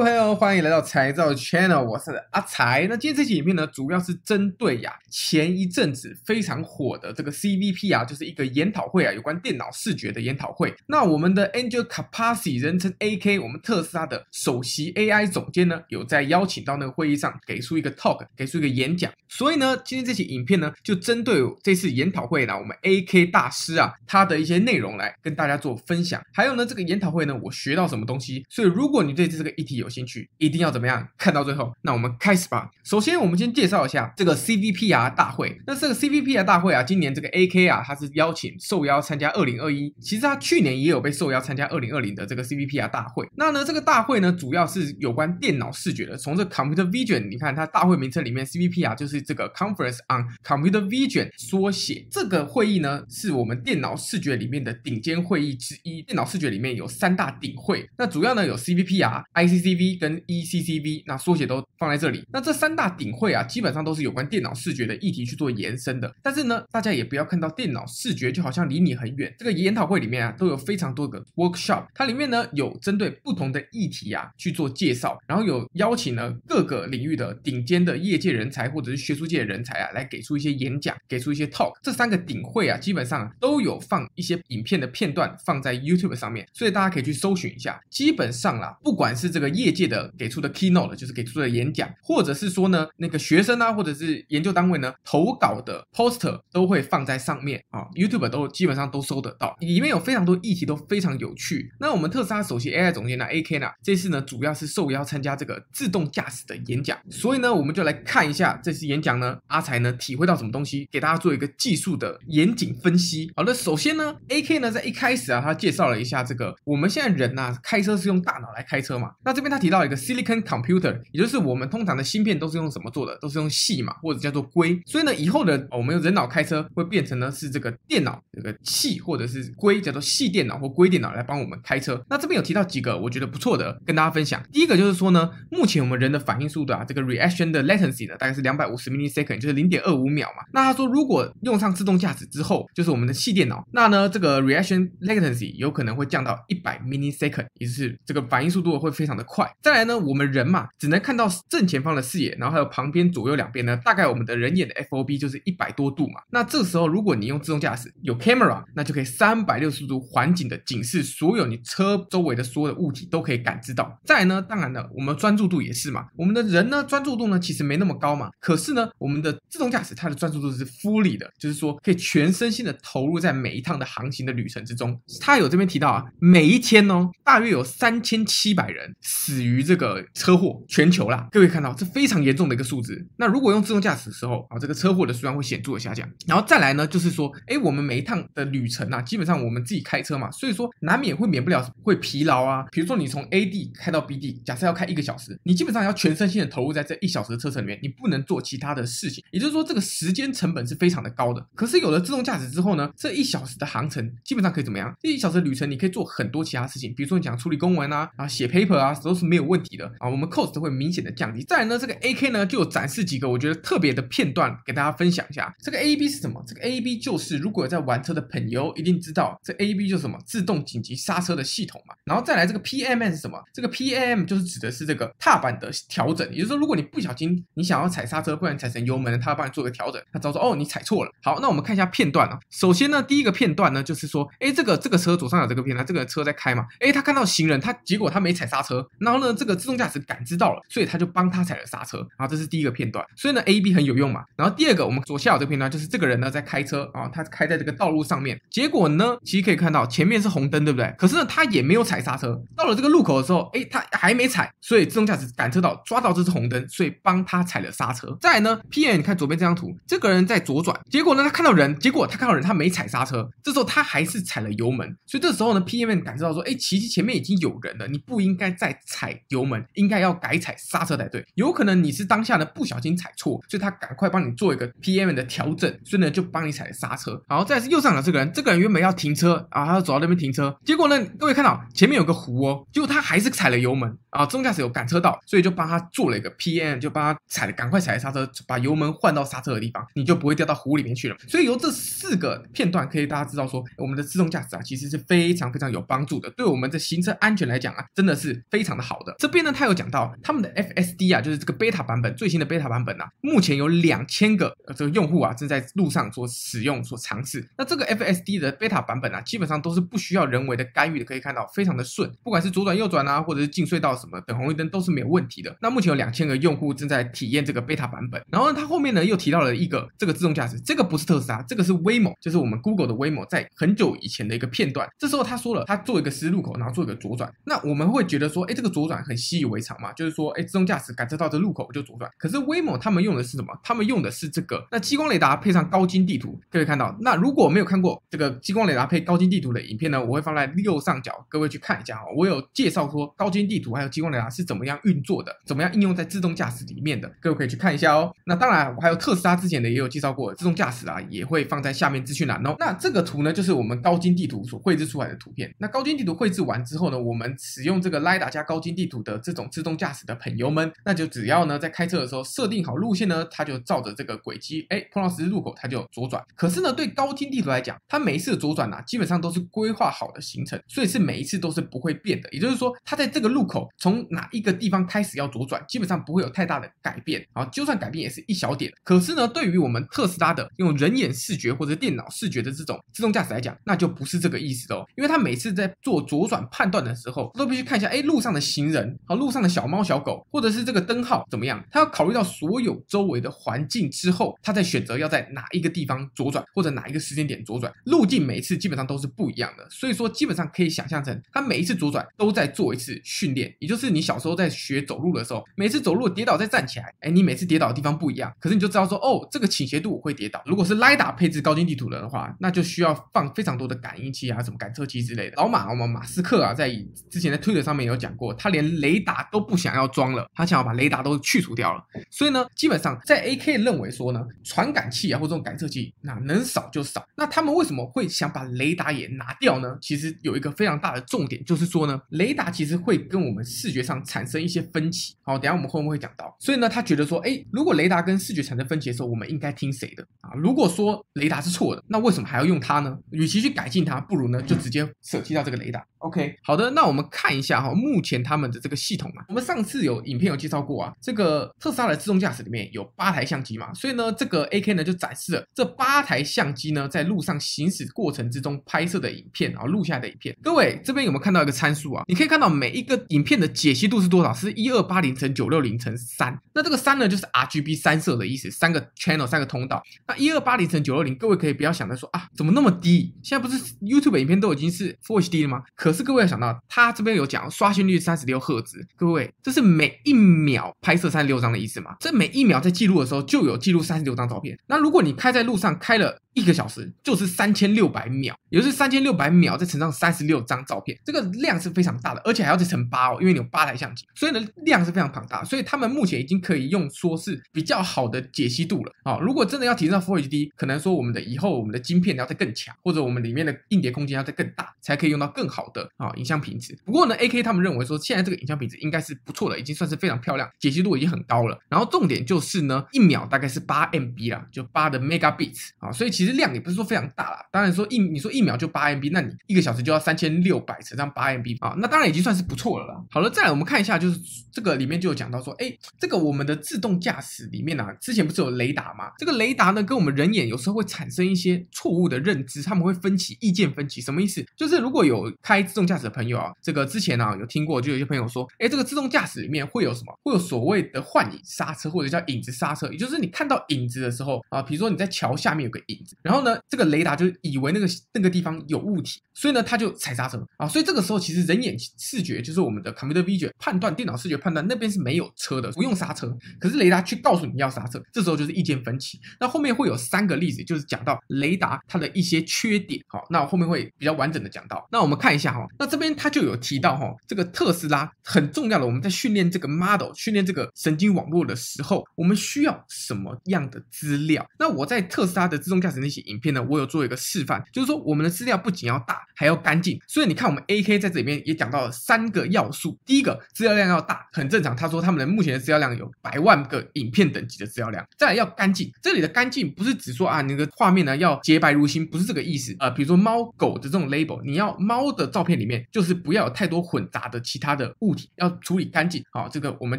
各位朋友，欢迎来到财照 Channel，我是阿财。那今天这期影片呢，主要是针对呀前一阵子非常火的这个 CVP 啊，就是一个研讨会啊，有关电脑视觉的研讨会。那我们的 Angel Capaci，人称 AK，我们特斯拉的首席 AI 总监呢，有在邀请到那个会议上给出一个 talk，给出一个演讲。所以呢，今天这期影片呢，就针对这次研讨会呢，我们 AK 大师啊，他的一些内容来跟大家做分享。还有呢，这个研讨会呢，我学到什么东西。所以如果你对这个议题，有兴趣，一定要怎么样看到最后？那我们开始吧。首先，我们先介绍一下这个 CVPR 大会。那这个 CVPR 大会啊，今年这个 AK 啊，他是邀请受邀参加2021。其实他去年也有被受邀参加2020的这个 CVPR 大会。那呢，这个大会呢，主要是有关电脑视觉的。从这 Computer Vision，你看它大会名称里面 CVPR 就是这个 Conference on Computer Vision 缩写。这个会议呢，是我们电脑视觉里面的顶尖会议之一。电脑视觉里面有三大顶会，那主要呢有 CVPR、ICC。CV 跟 ECCV，那缩写都放在这里。那这三大顶会啊，基本上都是有关电脑视觉的议题去做延伸的。但是呢，大家也不要看到电脑视觉就好像离你很远。这个研讨会里面啊，都有非常多个 workshop，它里面呢有针对不同的议题啊去做介绍，然后有邀请了各个领域的顶尖的业界人才或者是学术界人才啊，来给出一些演讲，给出一些 talk。这三个顶会啊，基本上都有放一些影片的片段放在 YouTube 上面，所以大家可以去搜寻一下。基本上啦，不管是这个。业界的给出的 keynote 就是给出的演讲，或者是说呢，那个学生啊，或者是研究单位呢，投稿的 poster 都会放在上面啊，YouTube 都基本上都搜得到，里面有非常多议题都非常有趣。那我们特斯拉首席 AI 总监呢，AK 呢，这次呢主要是受邀参加这个自动驾驶的演讲，所以呢，我们就来看一下这次演讲呢，阿才呢体会到什么东西，给大家做一个技术的严谨分析。好的，首先呢，AK 呢在一开始啊，他介绍了一下这个我们现在人呐、开车是用大脑来开车嘛，那这边。他提到一个 silicon computer，也就是我们通常的芯片都是用什么做的？都是用矽嘛，或者叫做硅。所以呢，以后的我们用人脑开车会变成呢是这个电脑这个矽或者是硅，叫做矽电脑或硅电脑来帮我们开车。那这边有提到几个我觉得不错的，跟大家分享。第一个就是说呢，目前我们人的反应速度啊，这个 reaction 的 latency 呢，大概是两百五十 millisecond，就是零点二五秒嘛。那他说，如果用上自动驾驶之后，就是我们的矽电脑，那呢这个 reaction latency 有可能会降到一百 millisecond，也就是这个反应速度会非常的快。再来呢，我们人嘛，只能看到正前方的视野，然后还有旁边左右两边呢，大概我们的人眼的 FOV 就是一百多度嘛。那这时候如果你用自动驾驶有 camera，那就可以三百六十度环境的警示所有你车周围的所有的物体都可以感知到。再来呢，当然了，我们专注度也是嘛。我们的人呢，专注度呢其实没那么高嘛。可是呢，我们的自动驾驶它的专注度是 fully 的，就是说可以全身心的投入在每一趟的航行的旅程之中。他有这边提到啊，每一天哦，大约有三千七百人。死于这个车祸，全球啦，各位看到这非常严重的一个数字。那如果用自动驾驶的时候啊，这个车祸的数量会显著的下降。然后再来呢，就是说，哎，我们每一趟的旅程啊，基本上我们自己开车嘛，所以说难免会免不了会疲劳啊。比如说你从 A 地开到 B 地，假设要开一个小时，你基本上要全身心的投入在这一小时的车程里面，你不能做其他的事情。也就是说，这个时间成本是非常的高的。可是有了自动驾驶之后呢，这一小时的航程基本上可以怎么样？这一小时的旅程你可以做很多其他事情，比如说你想处理公文啊，啊写 paper 啊，都是没有问题的啊，我们 cost 会明显的降低。再来呢，这个 AK 呢就有展示几个我觉得特别的片段给大家分享一下。这个 A B 是什么？这个 A B 就是如果有在玩车的朋友一定知道，这 A B 就是什么？自动紧急刹车的系统嘛。然后再来这个 P M M 是什么？这个 P M M 就是指的是这个踏板的调整，也就是说，如果你不小心你想要踩刹车，不然踩成油门，它要帮你做个调整。他知道说哦，你踩错了。好，那我们看一下片段啊。首先呢，第一个片段呢就是说，哎，这个这个车左上角这个片段，这个车在开嘛，哎，他看到行人，他结果他没踩刹车，那然后呢，这个自动驾驶感知到了，所以他就帮他踩了刹车，然后这是第一个片段，所以呢，A B 很有用嘛。然后第二个，我们左下角这个片段就是这个人呢在开车啊，他开在这个道路上面，结果呢，其实可以看到前面是红灯，对不对？可是呢，他也没有踩刹车，到了这个路口的时候，哎，他还没踩，所以自动驾驶感测到抓到这是红灯，所以帮他踩了刹车。再来呢，PM 你看左边这张图，这个人在左转，结果呢，他看到人，结果他看到人，他没踩刹车，这时候他还是踩了油门，所以这时候呢，PM 感知到说，哎，其实前面已经有人了，你不应该再踩踩油门，应该要改踩刹车才对，有可能你是当下呢不小心踩错，所以他赶快帮你做一个 PM 的调整，所以呢就帮你踩了刹车。好，再来是右上角这个人，这个人原本要停车啊，他要走到那边停车，结果呢，各位看到前面有个湖哦，结果他还是踩了油门啊，自动驾驶有感测到，所以就帮他做了一个 PM，就帮他踩了，赶快踩了刹车，把油门换到刹车的地方，你就不会掉到湖里面去了。所以由这四个片段可以大家知道说，我们的自动驾驶啊其实是非常非常有帮助的，对我们的行车安全来讲啊，真的是非常的好。好的。这边呢，他有讲到他们的 FSD 啊，就是这个 beta 版本最新的 beta 版本啊，目前有两千个这个用户啊正在路上所使用、所尝试。那这个 FSD 的 beta 版本啊，基本上都是不需要人为的干预的，可以看到非常的顺，不管是左转右转啊，或者是进隧道什么等红绿灯都是没有问题的。那目前有两千个用户正在体验这个 beta 版本。然后呢，他后面呢又提到了一个这个自动驾驶，这个不是特斯拉，这个是 Waymo，就是我们 Google 的 Waymo，在很久以前的一个片段。这时候他说了，他做一个十字路口，然后做一个左转。那我们会觉得说，哎，这个左转很习以为常嘛，就是说，哎，自动驾驶感测到这路口就左转。可是威猛他们用的是什么？他们用的是这个，那激光雷达配上高精地图，各位看到。那如果没有看过这个激光雷达配高精地图的影片呢，我会放在右上角，各位去看一下哦。我有介绍说高精地图还有激光雷达是怎么样运作的，怎么样应用在自动驾驶里面的，各位可以去看一下哦。那当然，我还有特斯拉之前的也有介绍过自动驾驶啊，也会放在下面资讯栏哦。那这个图呢，就是我们高精地图所绘制出来的图片。那高精地图绘制完之后呢，我们使用这个 l i d a 加高高精地图的这种自动驾驶的朋友们，那就只要呢在开车的时候设定好路线呢，它就照着这个轨迹，哎，碰到十字路口它就左转。可是呢，对高精地图来讲，它每一次的左转啊，基本上都是规划好的行程，所以是每一次都是不会变的。也就是说，它在这个路口从哪一个地方开始要左转，基本上不会有太大的改变。啊，就算改变也是一小点。可是呢，对于我们特斯拉的用人眼视觉或者电脑视觉的这种自动驾驶来讲，那就不是这个意思哦。因为它每次在做左转判断的时候，都必须看一下，哎，路上的行人，好，路上的小猫小狗，或者是这个灯号怎么样？他要考虑到所有周围的环境之后，他再选择要在哪一个地方左转，或者哪一个时间点左转。路径每一次基本上都是不一样的，所以说基本上可以想象成，他每一次左转都在做一次训练，也就是你小时候在学走路的时候，每次走路跌倒再站起来，哎，你每次跌倒的地方不一样，可是你就知道说，哦，这个倾斜度会跌倒。如果是 LiDAR 配置高精地图的话，那就需要放非常多的感应器啊，什么感测器之类的。老马，我们马斯克啊，在之前在推特上面有讲过，他连雷达都不想要装了，他想要把雷达都去除掉了。所以呢，基本上在 AK 认为说呢，传感器啊或这种感测器，那能少就少。那他们为什么会想把雷达也拿掉呢？其实有一个非常大的重点，就是说呢，雷达其实会跟我们视觉上产生一些分歧。好，等下我们会不会讲到？所以呢，他觉得说，哎，如果雷达跟视觉产生分歧的时候，我们应该听谁的啊？如果说雷达是错的，那为什么还要用它呢？与其去改进它，不如呢就直接舍弃掉这个雷达。OK，好的，那我们看一下哈，目前他们的这个系统嘛，我们上次有影片有介绍过啊，这个特斯拉的自动驾驶里面有八台相机嘛，所以呢，这个 AK 呢就展示了这八台相机呢在路上行驶过程之中拍摄的影片，然后录下的影片。各位这边有没有看到一个参数啊？你可以看到每一个影片的解析度是多少？是一二八零乘九六零乘三。那这个三呢，就是 RGB 三色的意思，三个 channel 三个通道。那一二八零乘九六零，各位可以不要想着说啊，怎么那么低？现在不是 YouTube 影片都已经是 Full HD 了吗？可是各位要想到，它这边有讲刷新率三十六赫兹，各位这是每一秒拍摄三十六张的意思吗？这每一秒在记录的时候就有记录三十六张照片。那如果你开在路上开了。一个小时就是三千六百秒，也就是三千六百秒再乘上三十六张照片，这个量是非常大的，而且还要再乘八哦，因为你有八台相机，所以呢量是非常庞大。所以他们目前已经可以用说是比较好的解析度了啊。如果真的要提升到 Full HD，可能说我们的以后我们的晶片要再更强，或者我们里面的硬碟空间要再更大，才可以用到更好的啊影像品质。不过呢，AK 他们认为说现在这个影像品质应该是不错的，已经算是非常漂亮，解析度已经很高了。然后重点就是呢，一秒大概是八 MB 啦，就八的 Megabits 啊，所以其实量也不是说非常大啦，当然说一你说一秒就八 MB，那你一个小时就要三千六百乘上八 MB 啊，那当然已经算是不错了啦。好了，再来我们看一下，就是这个里面就有讲到说，哎，这个我们的自动驾驶里面啊，之前不是有雷达吗？这个雷达呢，跟我们人眼有时候会产生一些错误的认知，他们会分歧，意见分歧，什么意思？就是如果有开自动驾驶的朋友啊，这个之前啊有听过，就有些朋友说，哎，这个自动驾驶里面会有什么？会有所谓的幻影刹车，或者叫影子刹车，也就是你看到影子的时候啊，比如说你在桥下面有个影子，然后呢，这个雷达就以为那个那个地方有物体，所以呢，他就踩刹车啊。所以这个时候，其实人眼视觉就是我们的 computer vision 判断，电脑视觉判断那边是没有车的，不用刹车。可是雷达却告诉你要刹车，这时候就是意见分歧。那后面会有三个例子，就是讲到雷达它的一些缺点。好，那我后面会比较完整的讲到。那我们看一下哈，那这边它就有提到哈，这个特斯斯拉很重要的，我们在训练这个 model，训练这个神经网络的时候，我们需要什么样的资料？那我在特斯拉的自动驾驶那些影片呢，我有做一个示范。就是说，我们的资料不仅要大，还要干净。所以你看，我们 AK 在这里面也讲到了三个要素。第一个，资料量要大，很正常。他说他们的目前的资料量有百万个影片等级的资料量。再来要干净，这里的干净不是指说啊，你的画面呢要洁白如新，不是这个意思。呃，比如说猫狗的这种 label，你要猫的照片里面就是不要有太多混杂的其他他的物体，要处理干净啊。这个我们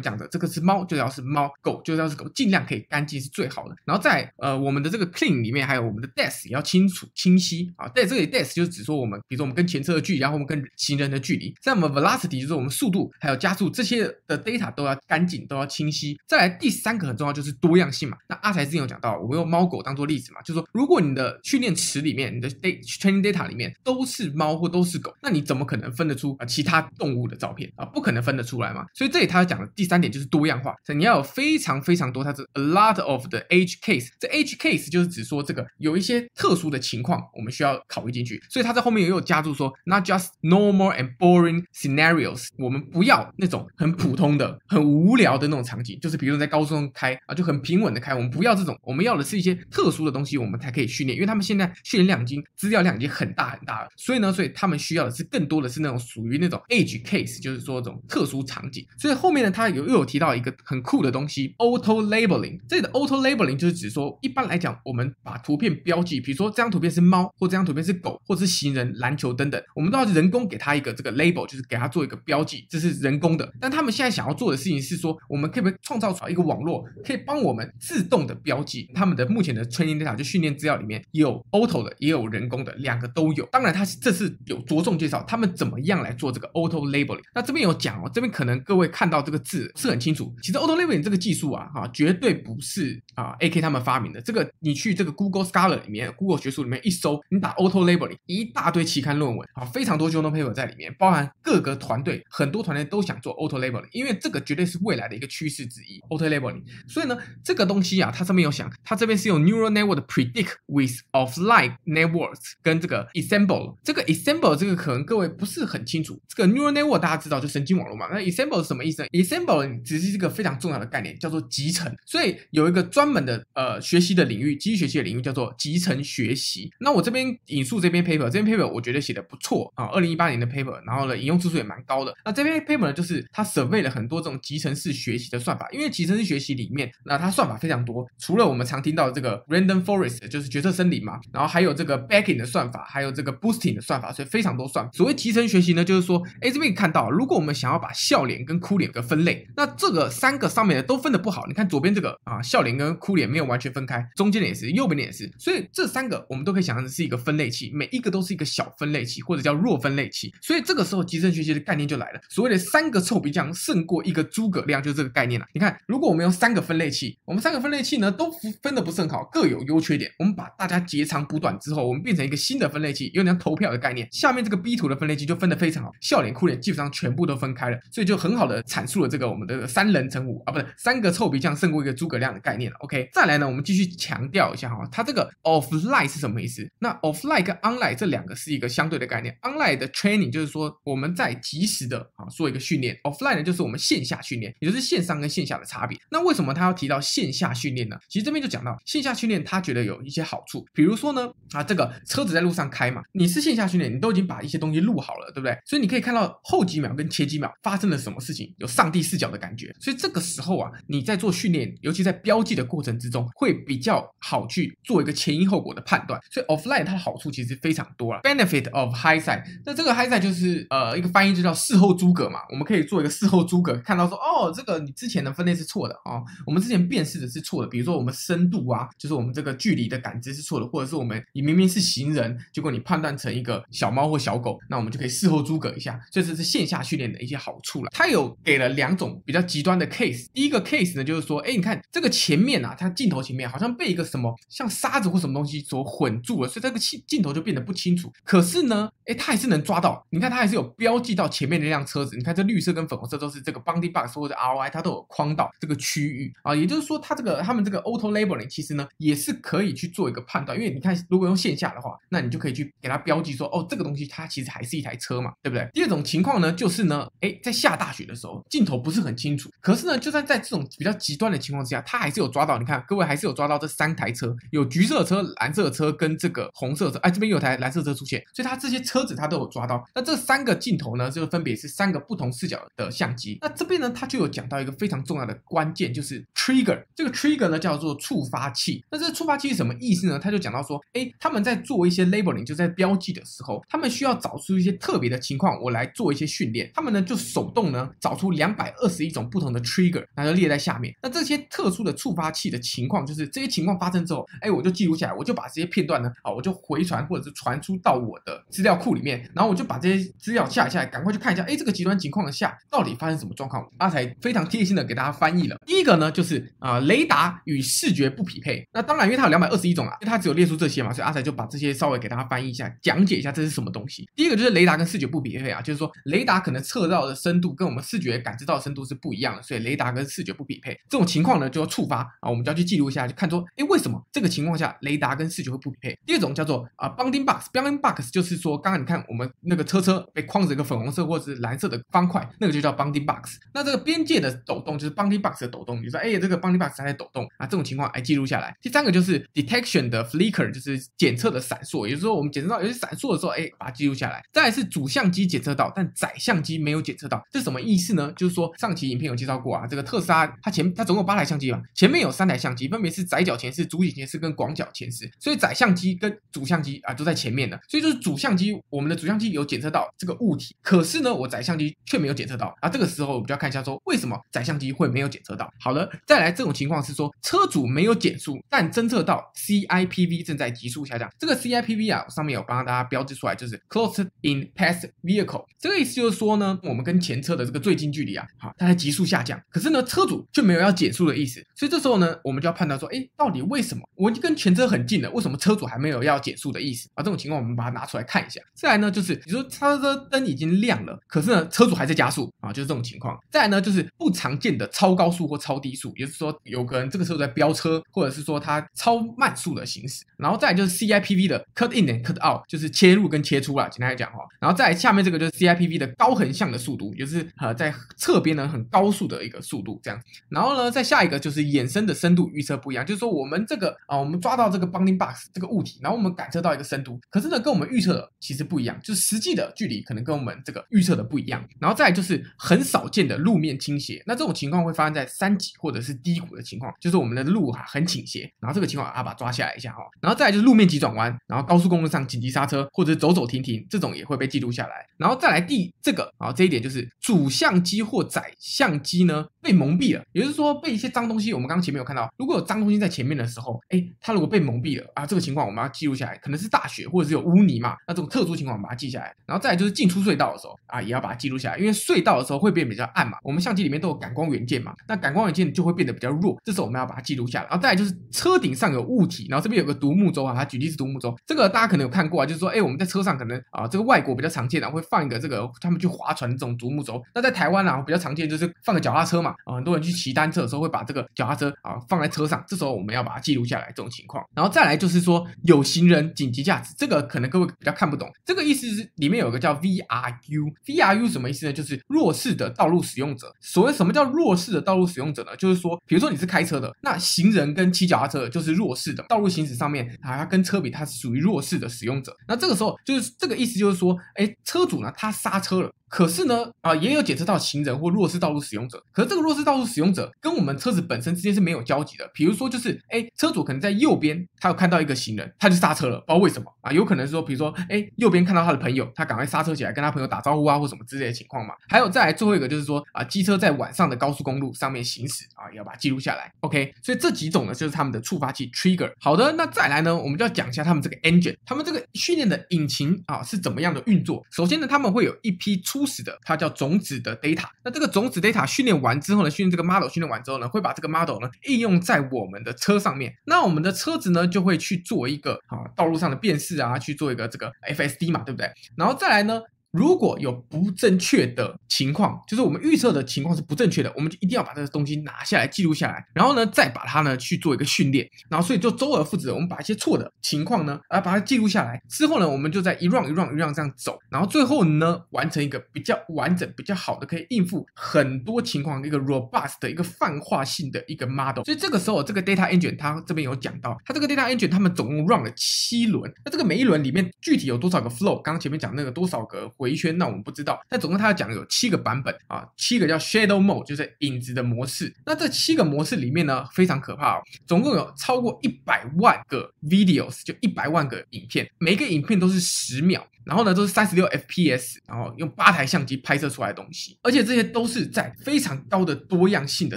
讲的这个是猫，就要是猫；狗就要是狗，尽量可以干净是最好的。然后在呃我们的这个 clean 里面，还有我们的 depth 也要清楚清晰啊。在这里 depth 就是指说我们，比如说我们跟前车的距离，然后我们跟行人的距离。在我们 velocity 就是我们速度还有加速这些的 data 都要干净，都要清晰。再来第三个很重要就是多样性嘛。那阿财之前有讲到，我们用猫狗当做例子嘛，就是说如果你的训练池里面，你的 data training data 里面都是猫或都是狗，那你怎么可能分得出啊其他动物的照片啊？不可能分得出来嘛。所以这里他讲的第三点就是多样化，所以你要有非常非常多，它是 a lot of the edge case。这 edge case 就是指说这个有一些特殊的情况，我们需要考虑进去。所以他在后面也有加注说，not just normal and boring scenarios。我们不要那种很普通的、很无聊的那种场景，就是比如在高中开啊，就很平稳的开。我们不要这种，我们要的是一些特殊的东西，我们才可以训练。因为他们现在训练量已经资料量已经很大很大了，所以呢，所以他们需要的是更多的是那种属于那种 edge case，就就是说这种特殊场景。所以后面呢，他有又有提到一个很酷的东西，auto labeling。这里的 auto labeling 就是指说，一般来讲，我们把图片标记，比如说这张图片是猫，或这张图片是狗，或是行人、篮球等等，我们都要人工给他一个这个 label，就是给他做一个标记，这是人工的。但他们现在想要做的事情是说，我们可不可以创造出来一个网络，可以帮我们自动的标记他们的目前的 training data，就训练资料里面有 auto 的，也有人工的，两个都有。当然，他这是有着重介绍他们怎么样来做这个 auto labeling。那这边有讲哦，这边可能各位看到这个字是很清楚。其实 auto labeling 这个技术啊，哈，绝对不是啊 AK 他们发明的。这个你去这个 Google Scholar 里面，Google 学术里面一搜，你打 auto labeling，一大堆期刊论文啊，非常多 journal paper 在里面，包含各个团队，很多团队都想做 auto labeling，因为这个绝对是未来的一个趋势之一。auto labeling，所以呢，这个东西啊，它上面有想，它这边是用 neural network predict with offline networks 跟这个 ensemble，这个 ensemble 这个可能各位不是很清楚，这个 neural network 大家知道就神经网络嘛，那 ensemble 是什么意思呢？ensemble 只是一个非常重要的概念，叫做集成，所以有一个专门的呃学习的领域，机器学习的领域叫做集成学习。那我这边引述这篇 paper，这篇 paper 我觉得写的不错啊，二零一八年的 paper，然后呢引用次数也蛮高的。那这篇 paper 呢，就是它 survey 了很多这种集成式学习的算法，因为集成式学习里面，那它算法非常多，除了我们常听到的这个 random forest，就是决策森林嘛，然后还有这个 backing 的算法，还有这个 boosting 的算法，所以非常多算法。所谓集成学习呢，就是说，哎，这边看到，如如果我们想要把笑脸跟哭脸个分类，那这个三个上面的都分得不好。你看左边这个啊，笑脸跟哭脸没有完全分开，中间的也是，右边的也是，所以这三个我们都可以想象的是一个分类器，每一个都是一个小分类器或者叫弱分类器。所以这个时候集成学习的概念就来了，所谓的三个臭皮匠胜过一个诸葛亮，就是这个概念了。你看，如果我们用三个分类器，我们三个分类器呢都分得不是很好，各有优缺点。我们把大家截长补短之后，我们变成一个新的分类器，有点像投票的概念。下面这个 B 图的分类器就分得非常好，笑脸哭脸基本上全全部都分开了，所以就很好的阐述了这个我们的三人成虎啊，不是三个臭皮匠胜过一个诸葛亮的概念了。OK，再来呢，我们继续强调一下哈，它这个 offline 是什么意思？那 offline 跟 online 这两个是一个相对的概念。online 的 training 就是说我们在及时的啊做一个训练，offline 呢就是我们线下训练，也就是线上跟线下的差别。那为什么他要提到线下训练呢？其实这边就讲到线下训练，他觉得有一些好处，比如说呢啊这个车子在路上开嘛，你是线下训练，你都已经把一些东西录好了，对不对？所以你可以看到后几秒跟前几秒发生了什么事情，有上帝视角的感觉。所以这个时候啊，你在做训练，尤其在标记的过程之中，会比较好去做一个前因后果的判断。所以 offline 它的好处其实非常多了，benefit of hindsight。那这个 hindsight 就是呃一个翻译就叫事后诸葛嘛，我们可以做一个事后诸葛，看到说哦这个你之前的分类是错的啊、我们之前辨识的是错的，比如说我们深度啊，就是我们这个距离的感知是错的，或者是我们你明明是行人，结果你判断成一个小猫或小狗，那我们就可以事后诸葛一下，这是是线下训练的一些好处了。它有给了两种比较极端的 case，第一个 case 呢就是说，哎，你看这个前面啊，它镜头前面好像被一个什么像沙子或什么东西所混住了，所以这个镜镜头就变得不清楚。可是呢，哎，它还是能抓到，你看它还是有标记到前面那辆车子。你看这绿色跟粉红色都是这个 bounding box 或者 ROI，它都有框到这个区域啊，也就是说它这个他们这个 auto labeling 其实呢也是可以去做一个判断，因为你看如果用线下的话，那你就可以去给它标记说，哦，这个东西它其实还是一台车嘛，对不对？第二种情况呢就是是呢，哎，在下大雪的时候镜头不是很清楚，可是呢就算在这种比较极端的情况之下，他还是有抓到。你看各位还是有抓到这三台车，有橘色车、蓝色车跟这个红色车，哎，这边有台蓝色车出现，所以他这些车子他都有抓到。那这三个镜头呢，就分别是三个不同视角的相机。那这边呢，他就有讲到一个非常重要的关键，就是 trigger。这个 trigger 呢叫做触发器。那这个触发器是什么意思呢？他就讲到说，哎，他们在做一些 labeling，就在标记的时候，他们需要找出一些特别的情况，我来做一些训练。他们呢就手动呢找出两百二十一种不同的 trigger，那就列在下面。那这些特殊的触发器的情况，就是这些情况发生之后，哎，我就记录下来，我就把这些片段呢，啊，我就回传或者是传出到我的资料库里面，然后我就把这些资料下载下来，赶快去看一下，哎，这个极端情况下到底发生什么状况？阿才非常贴心的给大家翻译了。第一个呢，就是啊、雷达与视觉不匹配。那当然，因为它有两百二十一种啊，因为它只有列出这些嘛，所以阿才就把这些稍微给大家翻译一下，讲解一下这是什么东西。第一个就是雷达跟视觉不匹配啊，就是说雷达可测到的深度跟我们视觉感知到的深度是不一样的，所以雷达跟视觉不匹配。这种情况呢，就要触发啊，我们就要去记录一下，就看说，哎，为什么这个情况下雷达跟视觉会不匹配？第二种叫做啊，bounding box，bounding box 就是说，刚刚你看我们那个车车被框着一个粉红色或者是蓝色的方块，那个就叫 bounding box。那这个边界的抖动就是 bounding box 的抖动，你说，哎，这个 bounding box 还在抖动啊，这种情况哎记录下来。第三个就是 detection 的 flicker，就是检测的闪烁，也就是说我们检测到有些闪烁的时候，哎，把它记录下来。再来是主相机检测到，但窄相机没有检测到，这什么意思呢？就是说上期影片有介绍过啊，这个特斯拉它前它总共有八台相机嘛，前面有三台相机，分别是窄角前视、主体前视跟广角前视，所以窄相机跟主相机啊都在前面的，所以就是主相机，我们的主相机有检测到这个物体，可是呢，我载相机却没有检测到啊。这个时候我们就要看一下说，为什么载相机会没有检测到？好了，再来这种情况是说，车主没有减速，但侦测到 CIPV 正在急速下降。这个 CIPV 啊，上面有帮大家标志出来，就是 Close in Past Vehicle。这个意思就是说呢，我们跟前车的这个最近距离啊，好，它在急速下降，可是呢，车主却没有要减速的意思。所以这时候呢，我们就要判断说，哎，到底为什么我已经跟前车很近了，为什么车主还没有要减速的意思？啊，这种情况我们把它拿出来看一下。再来呢，就是你说车车灯已经亮了，可是呢，车主还在加速啊，就是这种情况。再来呢，就是不常见的超高速或超低速，也就是说，有个人这个时候在飙车，或者是说他超慢速的行驶。然后再来就是 CIPV 的 cut in and cut out，就是切入跟切出啦，简单来讲哈。然后再来下面这个就是 CIPV 的高横向的速度，就是呃在侧边呢很高速的一个速度这样。然后呢，再下一个就是衍生的深度预测不一样，就是说我们这个啊、我们抓到这个 bounding box 这个物体，然后我们感测到一个深度，可是呢，跟我们预测的其实不一样，就是实际的距离可能跟我们这个预测的不一样。然后再来就是很少见的路面倾斜，那这种情况会发生在山脊或者是低谷的情况，就是我们的路哈很倾斜，然后这个情况啊把抓下来一下哈。然后再来就是路面急转弯，然后高速公路上紧急刹车或者走走停停，这种也会被记录下来。然后再来第这个啊这一点就是主相机或载相机呢被蒙蔽了，也就是说被一些脏东西，我们刚刚前面有看到，如果有脏东西在前面的时候，哎，它如果被蒙蔽了啊，这个情况我们要记录下来，可能是大雪或者是有污泥嘛，那这种特殊情况我们把它记下来。然后再来就是进出隧道的时候啊，也要把它记录下来，因为隧道的时候会变比较暗嘛，我们相机里面都有感光元件嘛，那感光元件就会变得比较弱，这时候我们要把它记录下来。然后再来就是车顶上有物体，然后这边有个独木舟啊，它举例是独木舟，这个大家可能有看过啊，就是说，哎，我们在车上可能啊，这个外国比较常见的会放一个这个他们去划船这种独木舟，那在台湾啊比较常见就是放个脚踏车嘛，啊，很多人去骑单车的时候会把这个脚踏车啊放在车上，这时候我们要把它记录下来这种情况。然后再来就是说有行人紧急驾驶，这个可能各位比较看不懂，这个意思是里面有个叫 VRU，VRU 什么意思呢？就是弱势的道路使用者。所谓什么叫弱势的道路使用者呢？就是说，比如说你是开车的，那行人跟骑脚踏车的就是弱势的，道路行驶上面啊，它跟车比，它是属于弱势的使用者。那这个时候就是这个意思，就是说，哎，车主呢，他刹车了。可是呢，啊，也有检测到行人或弱势道路使用者。可是这个弱势道路使用者跟我们车子本身之间是没有交集的。比如说，就是，哎，车主可能在右边，他有看到一个行人，他就刹车了，不知道为什么啊？有可能说，比如说，哎，右边看到他的朋友，他赶快刹车起来跟他朋友打招呼啊，或什么之类的情况嘛。还有再来最后一个就是说，啊，机车在晚上的高速公路上面行驶啊，也要把它记录下来。OK，所以这几种呢就是他们的触发器 trigger。好的，那再来呢，我们就要讲一下他们这个 engine，他们这个训练的引擎啊是怎么样的运作。首先呢，他们会有一批初始的，它叫种子的 data，那这个种子 data 训练完之后呢，训练这个 model 训练完之后呢，会把这个 model 呢应用在我们的车上面。那我们的车子呢就会去做一个啊道路上的辨识啊，去做一个这个 FSD 嘛，对不对？然后再来呢。如果有不正确的情况，就是我们预测的情况是不正确的，我们就一定要把这个东西拿下来记录下来，然后呢，再把它呢去做一个训练，然后所以就周而复始，我们把一些错的情况呢，啊，把它记录下来之后呢，我们就在一 round 一 round 一 round 这样走，然后最后呢，完成一个比较完整、比较好的可以应付很多情况一个 robust 的一个泛化性的一个 model。所以这个时候，这个 data engine 它这边有讲到，它这个 data engine 他们总共 run 了七轮，那这个每一轮里面具体有多少个 flow？刚刚前面讲那个多少个。回圈，那我们不知道。但总共他要讲有七个版本啊，七个叫 Shadow Mode，就是影子的模式。那这七个模式里面呢，非常可怕哦，总共有超过一百万个 videos，就一百万个影片，每个影片都是十秒。然后呢都是三十六 FPS，然后用八台相机拍摄出来的东西，而且这些都是在非常高的多样性的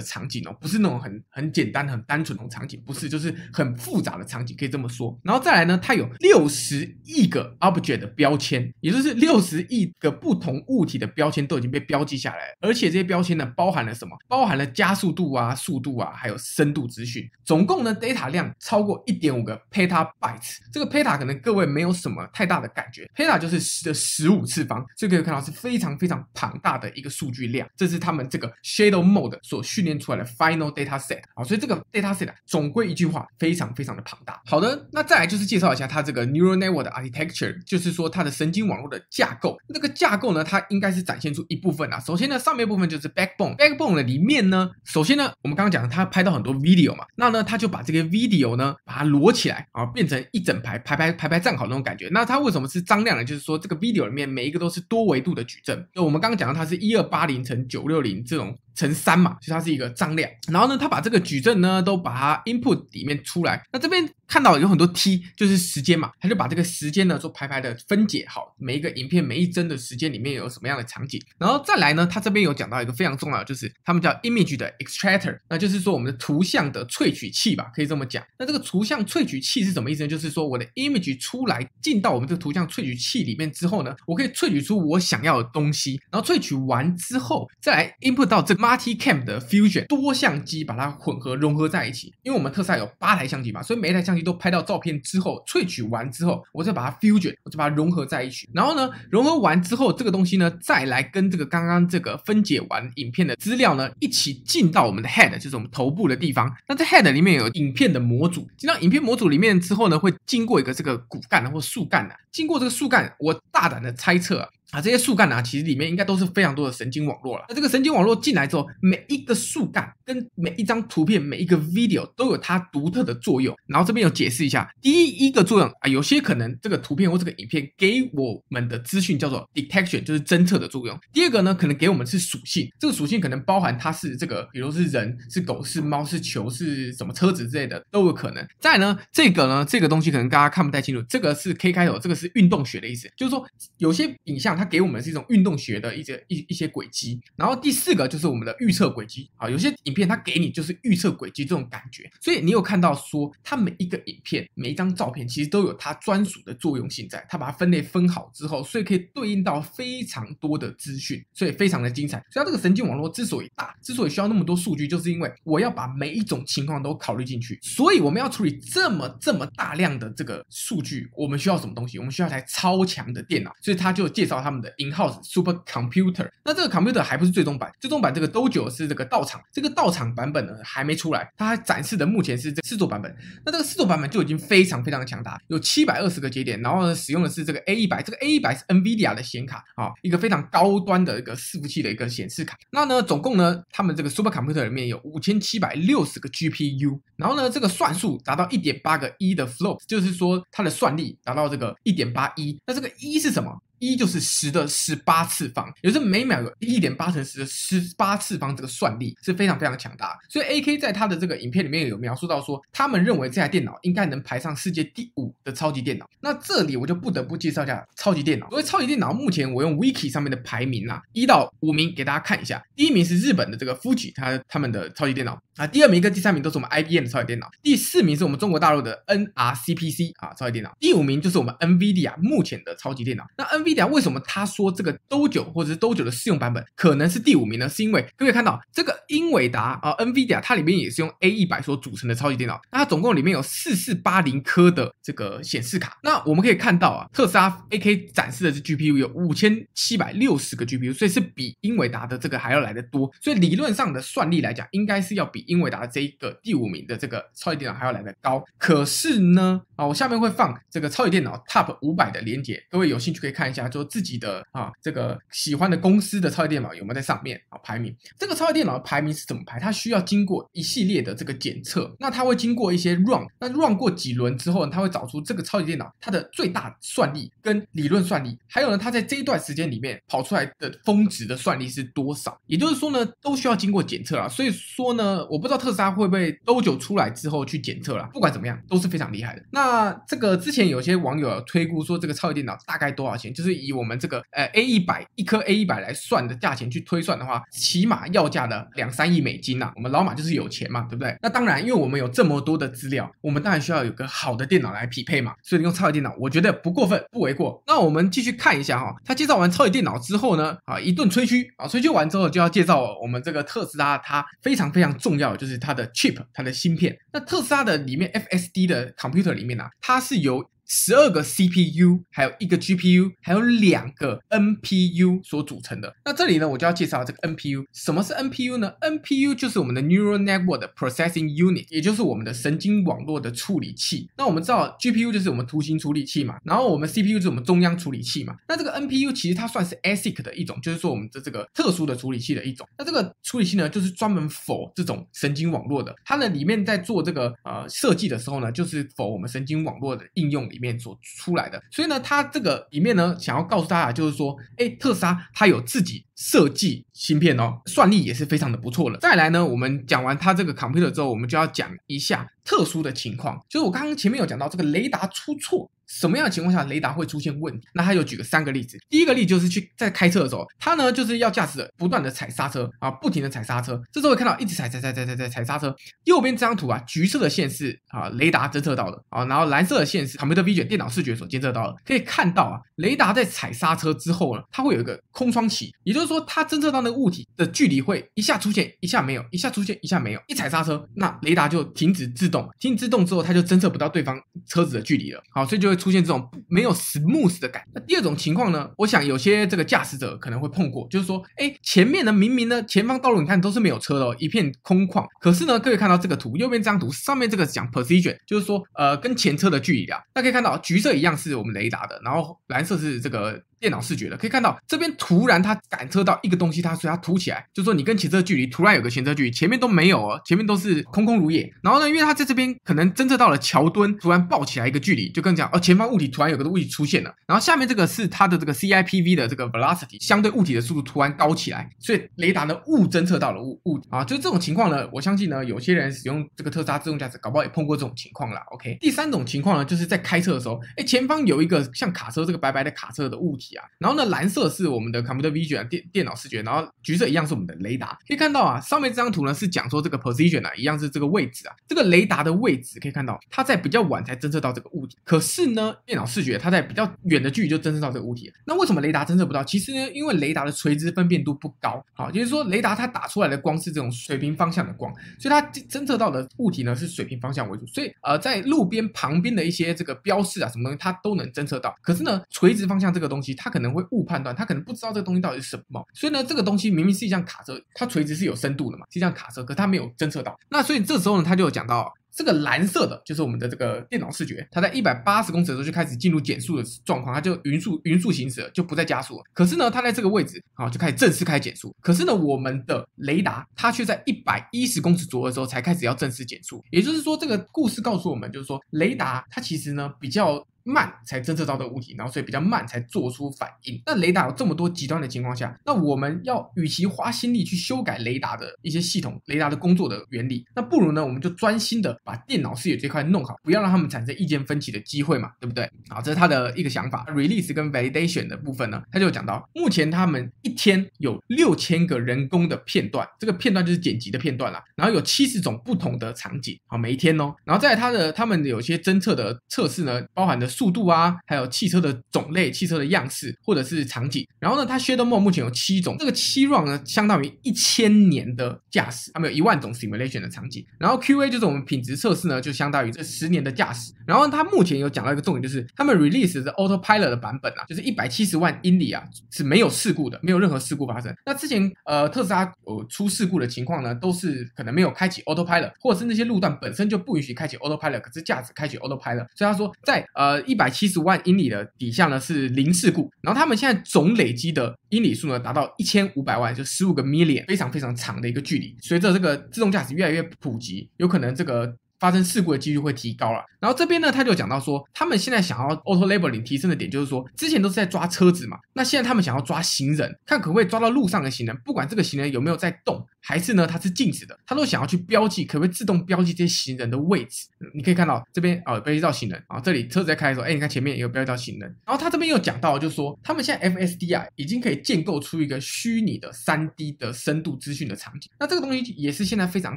场景哦，不是那种很很简单、很单纯的场景，不是，就是很复杂的场景，可以这么说。然后再来呢，它有六十亿个 object 的标签，也就是六十亿个不同物体的标签都已经被标记下来，而且这些标签呢包含了什么？包含了加速度啊、速度啊，还有深度资讯。总共呢，data 量超过一点五个 petabytes。这个 peta 可能各位没有什么太大的感觉，peta 就是十的十五次方，所以可以看到是非常非常庞大的一个数据量。这是他们这个 Shadow Mode 所训练出来的 final data set 啊，所以这个 data set 总归一句话，非常非常的庞大。好的，那再来就是介绍一下它这个 neural network 的 architecture，就是说它的神经网络的架构。那个架构呢，它应该是展现出一部分啊。首先呢，上面部分就是 backbone，backbone 的里面呢，首先呢，我们刚刚讲它拍到很多 video 嘛，那呢，它就把这个 video 呢，把它摞起来啊，变成一整排排排排排站好那种感觉。那它为什么是张量呢？就是说这个 video 里面每一个都是多维度的矩阵。那我们刚刚讲到它是一二八零乘九六零这种。乘三嘛，其实它是一个张量。然后呢，它把这个矩阵呢都把它 input 里面出来。那这边看到有很多 t，就是时间嘛，它就把这个时间呢做排排的分解好，每一个影片每一帧的时间里面有什么样的场景。然后再来呢，它这边有讲到一个非常重要的，就是他们叫 image 的 extractor，那就是说我们的图像的萃取器吧，可以这么讲。那这个图像萃取器是什么意思呢？就是说我的 image 出来进到我们这个图像萃取器里面之后呢，我可以萃取出我想要的东西。然后萃取完之后，再来 input 到这个。Multi-cam 的 fusion 多相机把它混合融合在一起，因为我们特斯拉有八台相机嘛，所以每一台相机都拍到照片之后萃取完之后，我再把它 fusion，我再把它融合在一起。然后呢，融合完之后，这个东西呢，再来跟这个刚刚这个分解完影片的资料呢，一起进到我们的 head，就是我们头部的地方。那在 head 里面有影片的模组，进到影片模组里面之后呢，会经过一个这个骨干或树干的，经过这个树干，我大胆的猜测啊。啊，这些树干呢，其实里面应该都是非常多的神经网络了。那这个神经网络进来之后，每一个树干跟每一张图片、每一个 video 都有它独特的作用。然后这边有解释一下，第一一个作用啊，有些可能这个图片或这个影片给我们的资讯叫做 detection，就是侦测的作用。第二个呢，可能给我们是属性，这个属性可能包含它是这个，比如是人、是狗、是猫、是球、是什么车子之类的都有可能。再呢，这个呢，这个东西可能大家看不太清楚，这个是 K 开头，这个是运动学的意思，就是说有些影像。它给我们是一种运动学的一些一一些轨迹，然后第四个就是我们的预测轨迹啊，有些影片它给你就是预测轨迹这种感觉，所以你有看到说它每一个影片每一张照片其实都有它专属的作用性在，它把它分类分好之后，所以可以对应到非常多的资讯，所以非常的精彩。所以它这个神经网络之所以大，之所以需要那么多数据，就是因为我要把每一种情况都考虑进去，所以我们要处理这么这么大量的这个数据，我们需要什么东西？我们需要一台超强的电脑，所以他就介绍。他们的 in-house super computer，那这个 computer 还不是最终版，最终版这个 Dojo 是这个道场，这个道场版本呢还没出来，它还展示的目前是这四座版本。那这个四座版本就已经非常非常的强大，有七百二十个节点，然后呢使用的是这个 A 一百，这个 A 一百是 NVIDIA 的显卡啊，一个非常高端的一个伺服器的一个显示卡。那呢总共呢，他们这个 super computer 里面有五千七百六十个 GPU，然后呢这个算数达到一点八个一的 flops，就是说它的算力达到这个一点八一。那这个一是什么？一就是十的十八次方，也就是每秒有一点八乘十的十八次方，这个算力是非常非常强大。所以 AK 在他的这个影片里面有描述到说，他们认为这台电脑应该能排上世界第五的超级电脑。那这里我就不得不介绍一下超级电脑。所谓超级电脑，目前我用 Wiki 上面的排名啊，一到五名给大家看一下。第一名是日本的这个 Fuji，他他们的超级电脑啊。第二名跟第三名都是我们 IBM 的超级电脑。第四名是我们中国大陆的 NRCPC 啊超级电脑。第五名就是我们 NVIDIA 目前的超级电脑。那 N NVIDIA 为什么他说这个 Dojo 或者是 Dojo 的试用版本可能是第五名呢？是因为各位看到这个英伟达啊，NVIDIA 它里面也是用 A 一百所组成的超级电脑，那它总共里面有四四八零颗的这个显示卡。那我们可以看到啊，特斯拉 AK 展示的是 GPU 有五千七百六十个 GPU，所以是比英伟达的这个还要来得多。所以理论上的算力来讲，应该是要比英伟达的这一个第五名的这个超级电脑还要来得高。可是呢，啊，我下面会放这个超级电脑 Top 五百的链接，各位有兴趣可以看一下。下，就自己的啊这个喜欢的公司的超级电脑有没有在上面啊排名。这个超级电脑的排名是怎么排？它需要经过一系列的这个检测，那它会经过一些 run，那 run 过几轮之后呢，它会找出这个超级电脑它的最大算力跟理论算力，还有呢，它在这一段时间里面跑出来的峰值的算力是多少？也就是说呢，都需要经过检测啊。所以说呢，我不知道特斯拉会不会多久出来之后去检测了。不管怎么样，都是非常厉害的。那这个之前有些网友有推估说，这个超级电脑大概多少钱？就是是以我们这个呃 A 一百一颗 A 一百来算的价钱去推算的话，起码要价的两三亿美金呐、啊。我们老马就是有钱嘛，对不对？那当然，因为我们有这么多的资料，我们当然需要有个好的电脑来匹配嘛。所以用超级电脑，我觉得不过分，不为过。那我们继续看一下哈，他介绍完超级电脑之后呢，啊，一顿吹嘘啊，吹嘘完之后就要介绍我们这个特斯拉，它非常非常重要的就是它的 chip，它的芯片。那特斯拉的里面 FSD 的 computer 里面呢、啊，它是由十二个 CPU，还有一个 GPU，还有两个 NPU 所组成的。那这里呢，我就要介绍这个 NPU。什么是 NPU 呢？NPU 就是我们的 Neural Network Processing Unit，也就是我们的神经网络的处理器。那我们知道 GPU 就是我们图形处理器嘛，然后我们 CPU 就是我们中央处理器嘛。那这个 NPU 其实它算是 ASIC 的一种，就是说我们的这个特殊的处理器的一种。那这个处理器呢，就是专门 for 这种神经网络的。它呢里面在做这个呃设计的时候呢，就是 for 我们神经网络的应用里里面所出来的，所以呢，它这个里面呢，想要告诉大家就是说，哎，特斯拉它有自己设计芯片哦，算力也是非常的不错了。再来呢，我们讲完它这个 computer 之后，我们就要讲一下特殊的情况，就是我刚刚前面有讲到这个雷达出错。什么样的情况下雷达会出现问题？那他就举了三个例子。第一个例子就是去在开车的时候，他呢就是要驾驶者不断的踩刹车啊，不停的踩刹车。这时候会看到一直踩踩踩踩踩踩踩刹车。右边这张图啊，橘色的线是啊雷达侦测到的啊，然后蓝色的线是 Computer Vision 电脑视觉所监测到的。可以看到啊，雷达在踩刹车之后呢，它会有一个空窗期，也就是说它侦测到那个物体的距离会一下出现，一下没有，一下出现，一下没有。一踩刹车，那雷达就停止自动，停止自动之后，它就侦测不到对方车子的距离了。好，所以就会会。出现这种没有 smooth 的感。那第二种情况呢？我想有些这个驾驶者可能会碰过，就是说，哎，前面呢明明呢前方道路你看都是没有车的哦，一片空旷。可是呢，各位看到这个图，右边这张图上面这个讲 position，就是说，呃，跟前车的距离啊。那可以看到，橘色一样是我们雷达的，然后蓝色是这个。电脑视觉的可以看到，这边突然它感测到一个东西，它所以它凸起来，就说你跟前车距离突然有个前车距离，前面都没有哦，前面都是空空如也。然后呢，因为它在这边可能侦测到了桥墩突然爆起来一个距离，就跟讲哦，前方物体突然有个物体出现了。然后下面这个是它的这个 CIPV 的这个 velocity 相对物体的速度突然高起来，所以雷达呢误侦测到了物物啊，就这种情况呢，我相信呢有些人使用这个特斯拉自动驾驶，搞不好也碰过这种情况啦。OK，第三种情况呢，就是在开车的时候，哎，前方有一个像卡车这个白白的卡车的物体啊，然后呢蓝。色是我们的 computer vision 电电脑视觉，然后橘色一样是我们的雷达。可以看到啊，上面这张图呢是讲说这个 position 啊，一样是这个位置啊。这个雷达的位置可以看到，它在比较晚才侦测到这个物体，可是呢，电脑视觉它在比较远的距离就侦测到这个物体。那为什么雷达侦测不到？其实呢，因为雷达的垂直分辨度不高。好，就是说雷达它打出来的光是这种水平方向的光，所以它侦测到的物体呢是水平方向为主。所以呃，在路边旁边的一些这个标示啊什么东西，它都能侦测到。可是呢，垂直方向这个东西，他可能会误判。断他可能不知道这个东西到底是什么，所以呢，这个东西明明是一辆卡车，它垂直是有深度的嘛，是一辆卡车，可它没有侦测到。那所以这时候呢，他就有讲到这个蓝色的，就是我们的这个电脑视觉，它在一百八十公尺的时候就开始进入减速的状况，它就匀速匀速行驶了，就不再加速了。可是呢，它在这个位置啊，就开始正式开减速。可是呢，我们的雷达它却在一百一十公尺左右的时候才开始要正式减速。也就是说，这个故事告诉我们，就是说雷达它其实呢比较。慢才侦测到的物体，然后所以比较慢才做出反应。那雷达有这么多极端的情况下，那我们要与其花心力去修改雷达的一些系统、雷达的工作的原理，那不如呢，我们就专心的把电脑视野这块弄好，不要让他们产生意见分歧的机会嘛，对不对？好，这是他的一个想法。Release 跟 Validation 的部分呢，他就讲到，目前他们一天有六千个人工的片段，这个片段就是剪辑的片段啦，然后有七十种不同的场景，好，每一天哦，然后在他的他们有些侦测的测试呢，包含的。速度啊，还有汽车的种类、汽车的样式或者是场景。然后呢，它 Shadow Mode 目前有七种，这个七 run 呢，相当于一千年的驾驶，他们有一万种 simulation 的场景。然后 QA 就是我们品质测试呢，就相当于这十年的驾驶。然后他目前有讲到一个重点，就是他们 release 的 Autopilot 的版本啊，就是一百七十万英里啊是没有事故的，没有任何事故发生。那之前呃特斯拉有出事故的情况呢，都是可能没有开启 Autopilot，或者是那些路段本身就不允许开启 Autopilot，可是驾驶开启 Autopilot。所以他说在呃。一百七十万英里的底下呢是零事故，然后他们现在总累积的英里数呢达到一千五百万，就十五个 million，非常非常长的一个距离。随着这个自动驾驶越来越普及，有可能这个。发生事故的几率会提高了。然后这边呢，他就讲到说，他们现在想要 auto labeling 提升的点，就是说，之前都是在抓车子嘛，那现在他们想要抓行人，看可不可以抓到路上的行人，不管这个行人有没有在动，还是呢他是静止的，他都想要去标记，可不可以自动标记这些行人的位置？你可以看到这边啊，标记到行人啊，这里车子在开的时候，哎，你看前面也有标记到行人。然后他这边又讲到，就是说，他们现在 FSD 啊，已经可以建构出一个虚拟的 3D 的深度资讯的场景。那这个东西也是现在非常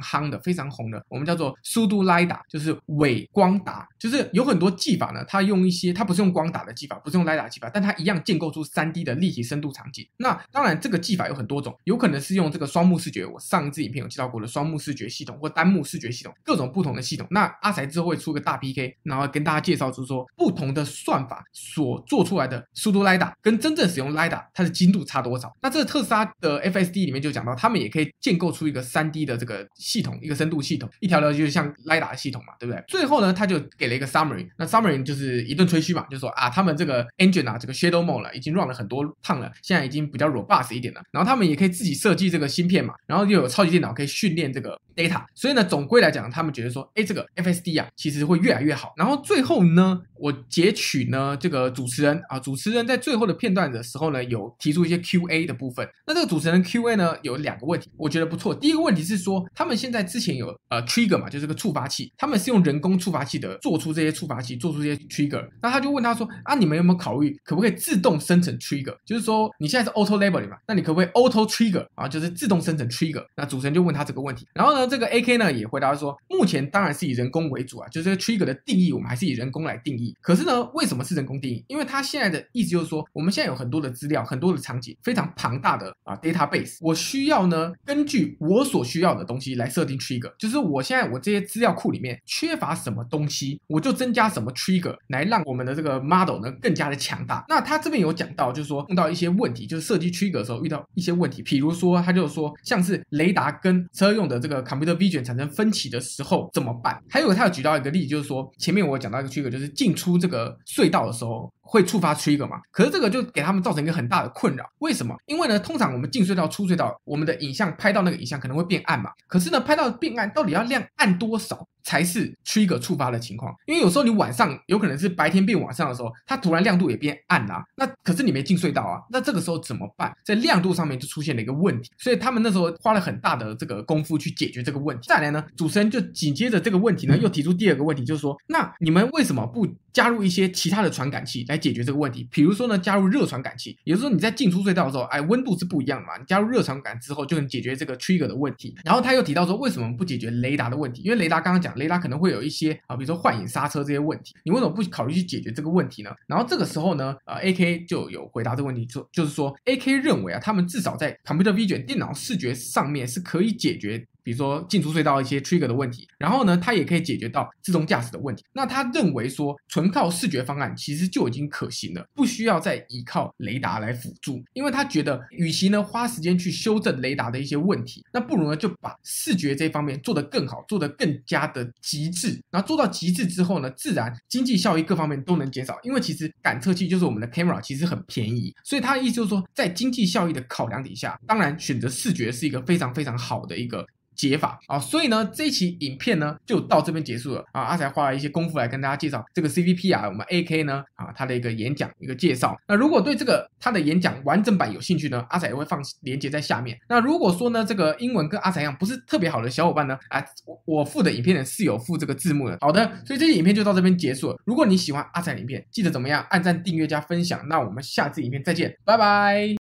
夯的、非常红的，我们叫做 Pseudo 雷达就是。伪光达就是有很多技法呢，它用一些，它不是用光达的技法，不是用雷达技法，但它一样建构出 3D 的立体深度场景。那当然，这个技法有很多种，有可能是用这个双目视觉，我上一支影片有介绍过的双目视觉系统或单目视觉系统，各种不同的系统。那阿财之后会出个大 PK，然后跟大家介绍出说不同的算法所做出来的速度雷达跟真正使用雷达它的精度差多少。那这特斯拉的 FSD 里面就讲到，他们也可以建构出一个 3D 的这个系统，一个深度系统，一条条就是像雷打的系统嘛，对不对？最后呢，他就给了一个 summary，那 summary 就是一顿吹嘘嘛，就说啊，他们这个 engine 啊，这个 shadow mode 了，已经 run 了很多趟了，现在已经比较 robust 一点了。然后他们也可以自己设计这个芯片嘛，然后又有超级电脑可以训练这个 data，所以呢，总归来讲，他们觉得说，哎，这个 FSD 啊，其实会越来越好。然后最后呢，我截取呢这个主持人啊，主持人在最后的片段的时候呢，有提出一些 QA 的部分。那这个主持人 QA 呢，有两个问题，我觉得不错。第一个问题是说，他们现在之前有呃 trigger 嘛，就是个触发器，他们是用人工触发器的，做出这些触发器，做出这些 trigger。那他就问他说啊，你们有没有考虑可不可以自动生成 trigger？就是说你现在是 auto labeling 嘛，那你可不可以 auto trigger 啊，就是自动生成 trigger？那主持人就问他这个问题。然后呢，这个 AK 呢也回答说，目前当然是以人工为主啊，就是这个 trigger 的定义，我们还是以人工来定义。可是呢，为什么是人工定义？因为他现在的意思就是说，我们现在有很多的资料，很多的场景，非常庞大的啊 database，我需要呢根据我所需要的东西来设定 trigger，就是我现在我这些资料库里面缺乏什么东西，我就增加什么 trigger 来让我们的这个 model 呢更加的强大。那他这边有讲到，就是说碰到一些问题，就是设计 trigger 的时候遇到一些问题，比如说他就说像是雷达跟车用的这个 computer vision 产生分歧的时候怎么办？还有他有举到一个例子，就是说前面我讲到一个 trigger，就是进出这个隧道的时候。会触发 trigger 嘛？可是这个就给他们造成一个很大的困扰。为什么？因为呢，通常我们进隧道、出隧道，我们的影像拍到那个影像可能会变暗嘛。可是呢，拍到变暗，到底要亮暗多少才是 trigger 触发的情况？因为有时候你晚上有可能是白天变晚上的时候，它突然亮度也变暗啦、那可是你没进隧道啊，那这个时候怎么办？在亮度上面就出现了一个问题。所以他们那时候花了很大的这个功夫去解决这个问题。再来呢，主持人就紧接着这个问题呢，又提出第二个问题，就是说，那你们为什么不加入一些其他的传感器来解决这个问题？比如说呢，加入热传感器，也就是说你在进出隧道的时候，哎，温度是不一样的嘛。你加入热传感之后，就能解决这个 trigger 的问题。然后他又提到说，为什么不解决雷达的问题？因为雷达刚刚讲，雷达可能会有一些啊，比如说幻影刹车这些问题，你为什么不考虑去解决这个问题呢？然后这个时候呢，呃，AK 就有回答这个问题，就就是说，AK 认为啊，他们至少在 computer vision 电脑视觉上面是可以解决。比如说进出隧道一些 trigger 的问题，然后呢，它也可以解决到自动驾驶的问题。那他认为说，纯靠视觉方案其实就已经可行了，不需要再依靠雷达来辅助。因为他觉得，与其呢花时间去修正雷达的一些问题，那不如呢就把视觉这方面做得更好，做得更加的极致。然后做到极致之后呢，自然经济效益各方面都能减少。因为其实感测器就是我们的 camera，其实很便宜。所以他的意思就是说，在经济效益的考量底下，当然选择视觉是一个非常非常好的一个。解法啊，所以呢，这一期影片呢就到这边结束了啊。阿才花了一些功夫来跟大家介绍这个 CVP 啊，我们 AK 呢啊，他的一个演讲一个介绍。那如果对这个他的演讲完整版有兴趣呢，阿才也会放链接在下面。那如果说呢，这个英文跟阿才一样不是特别好的小伙伴呢，啊，我我附的影片呢是有附这个字幕的。好的，所以这期影片就到这边结束了。如果你喜欢阿才影片，记得怎么样按赞、订阅加分享。那我们下次影片再见，拜拜。